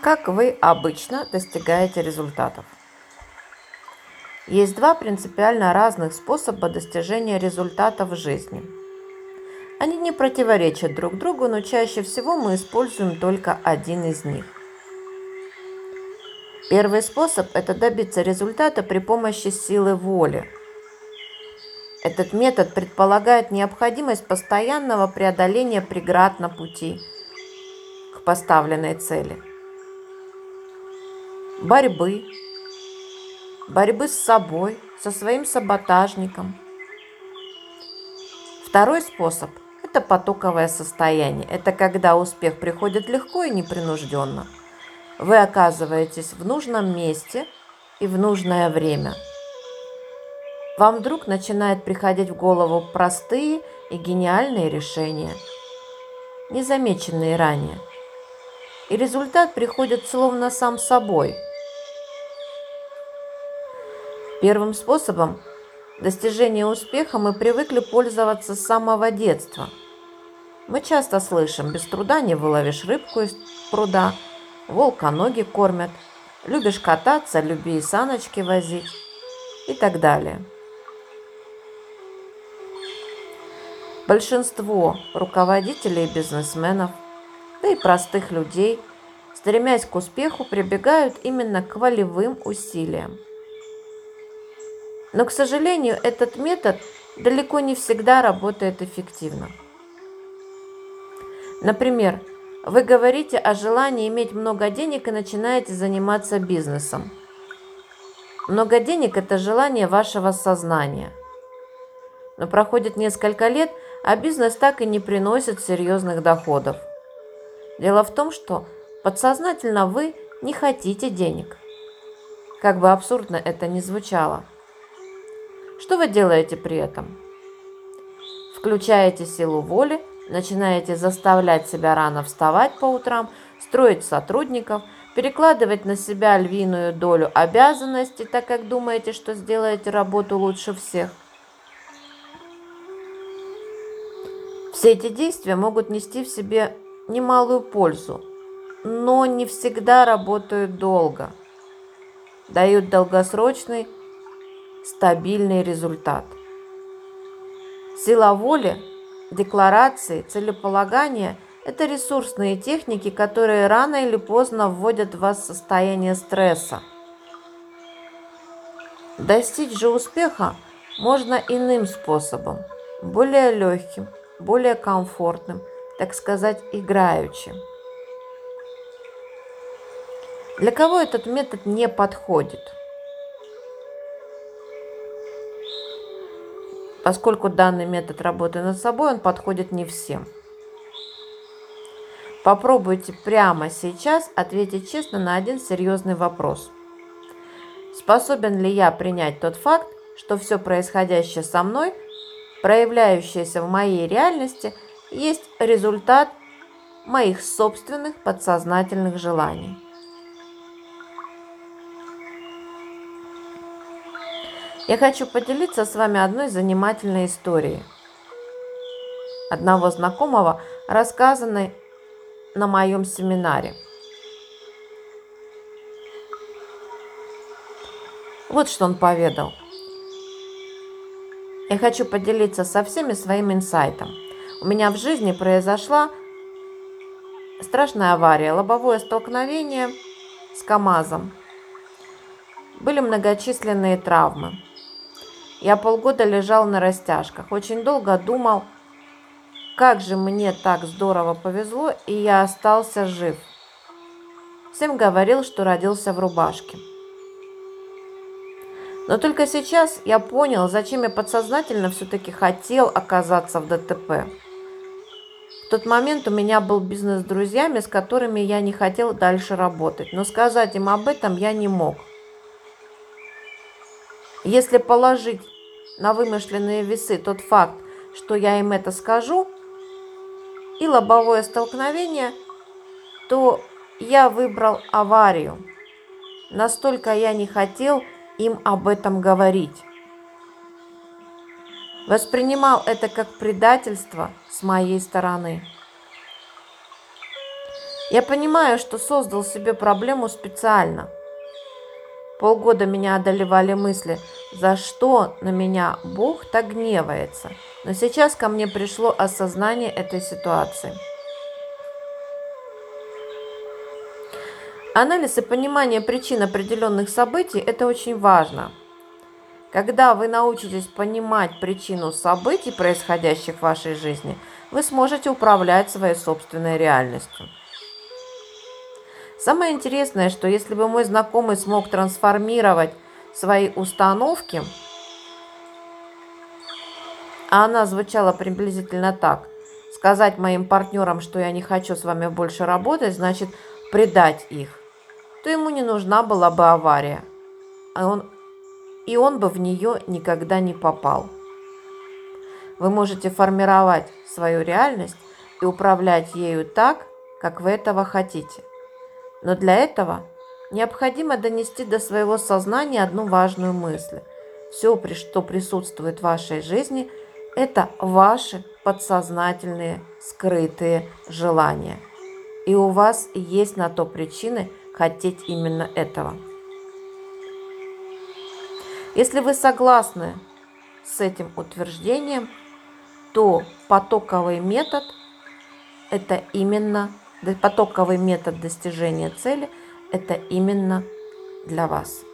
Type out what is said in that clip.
Как вы обычно достигаете результатов? Есть два принципиально разных способа достижения результата в жизни. Они не противоречат друг другу, но чаще всего мы используем только один из них. Первый способ – это добиться результата при помощи силы воли. Этот метод предполагает необходимость постоянного преодоления преград на пути к поставленной цели – борьбы, борьбы с собой, со своим саботажником. Второй способ – это потоковое состояние. Это когда успех приходит легко и непринужденно. Вы оказываетесь в нужном месте и в нужное время. Вам вдруг начинает приходить в голову простые и гениальные решения, незамеченные ранее. И результат приходит словно сам собой – Первым способом достижения успеха мы привыкли пользоваться с самого детства. Мы часто слышим «без труда не выловишь рыбку из пруда», «волка ноги кормят», «любишь кататься, люби и саночки возить» и так далее. Большинство руководителей и бизнесменов, да и простых людей, стремясь к успеху, прибегают именно к волевым усилиям – но, к сожалению, этот метод далеко не всегда работает эффективно. Например, вы говорите о желании иметь много денег и начинаете заниматься бизнесом. Много денег – это желание вашего сознания. Но проходит несколько лет, а бизнес так и не приносит серьезных доходов. Дело в том, что подсознательно вы не хотите денег. Как бы абсурдно это ни звучало – что вы делаете при этом? Включаете силу воли, начинаете заставлять себя рано вставать по утрам, строить сотрудников, перекладывать на себя львиную долю обязанностей, так как думаете, что сделаете работу лучше всех. Все эти действия могут нести в себе немалую пользу, но не всегда работают долго, дают долгосрочный стабильный результат. Сила воли, декларации, целеполагания – это ресурсные техники, которые рано или поздно вводят вас в состояние стресса. Достичь же успеха можно иным способом, более легким, более комфортным, так сказать, играючим. Для кого этот метод не подходит – поскольку данный метод работы над собой, он подходит не всем. Попробуйте прямо сейчас ответить честно на один серьезный вопрос. Способен ли я принять тот факт, что все происходящее со мной, проявляющееся в моей реальности, есть результат моих собственных подсознательных желаний? Я хочу поделиться с вами одной занимательной историей. Одного знакомого, рассказанной на моем семинаре. Вот что он поведал. Я хочу поделиться со всеми своим инсайтом. У меня в жизни произошла страшная авария, лобовое столкновение с КАМАЗом. Были многочисленные травмы. Я полгода лежал на растяжках, очень долго думал, как же мне так здорово повезло, и я остался жив. Всем говорил, что родился в рубашке. Но только сейчас я понял, зачем я подсознательно все-таки хотел оказаться в ДТП. В тот момент у меня был бизнес с друзьями, с которыми я не хотел дальше работать, но сказать им об этом я не мог. Если положить на вымышленные весы тот факт, что я им это скажу, и лобовое столкновение, то я выбрал аварию. Настолько я не хотел им об этом говорить. Воспринимал это как предательство с моей стороны. Я понимаю, что создал себе проблему специально. Полгода меня одолевали мысли, за что на меня Бог так гневается. Но сейчас ко мне пришло осознание этой ситуации. Анализ и понимание причин определенных событий – это очень важно. Когда вы научитесь понимать причину событий, происходящих в вашей жизни, вы сможете управлять своей собственной реальностью. Самое интересное, что если бы мой знакомый смог трансформировать свои установки, а она звучала приблизительно так, сказать моим партнерам, что я не хочу с вами больше работать, значит предать их, то ему не нужна была бы авария, а он, и он бы в нее никогда не попал. Вы можете формировать свою реальность и управлять ею так, как вы этого хотите. Но для этого необходимо донести до своего сознания одну важную мысль. Все, что присутствует в вашей жизни, это ваши подсознательные скрытые желания. И у вас есть на то причины хотеть именно этого. Если вы согласны с этим утверждением, то потоковый метод – это именно потоковый метод достижения цели – это именно для вас.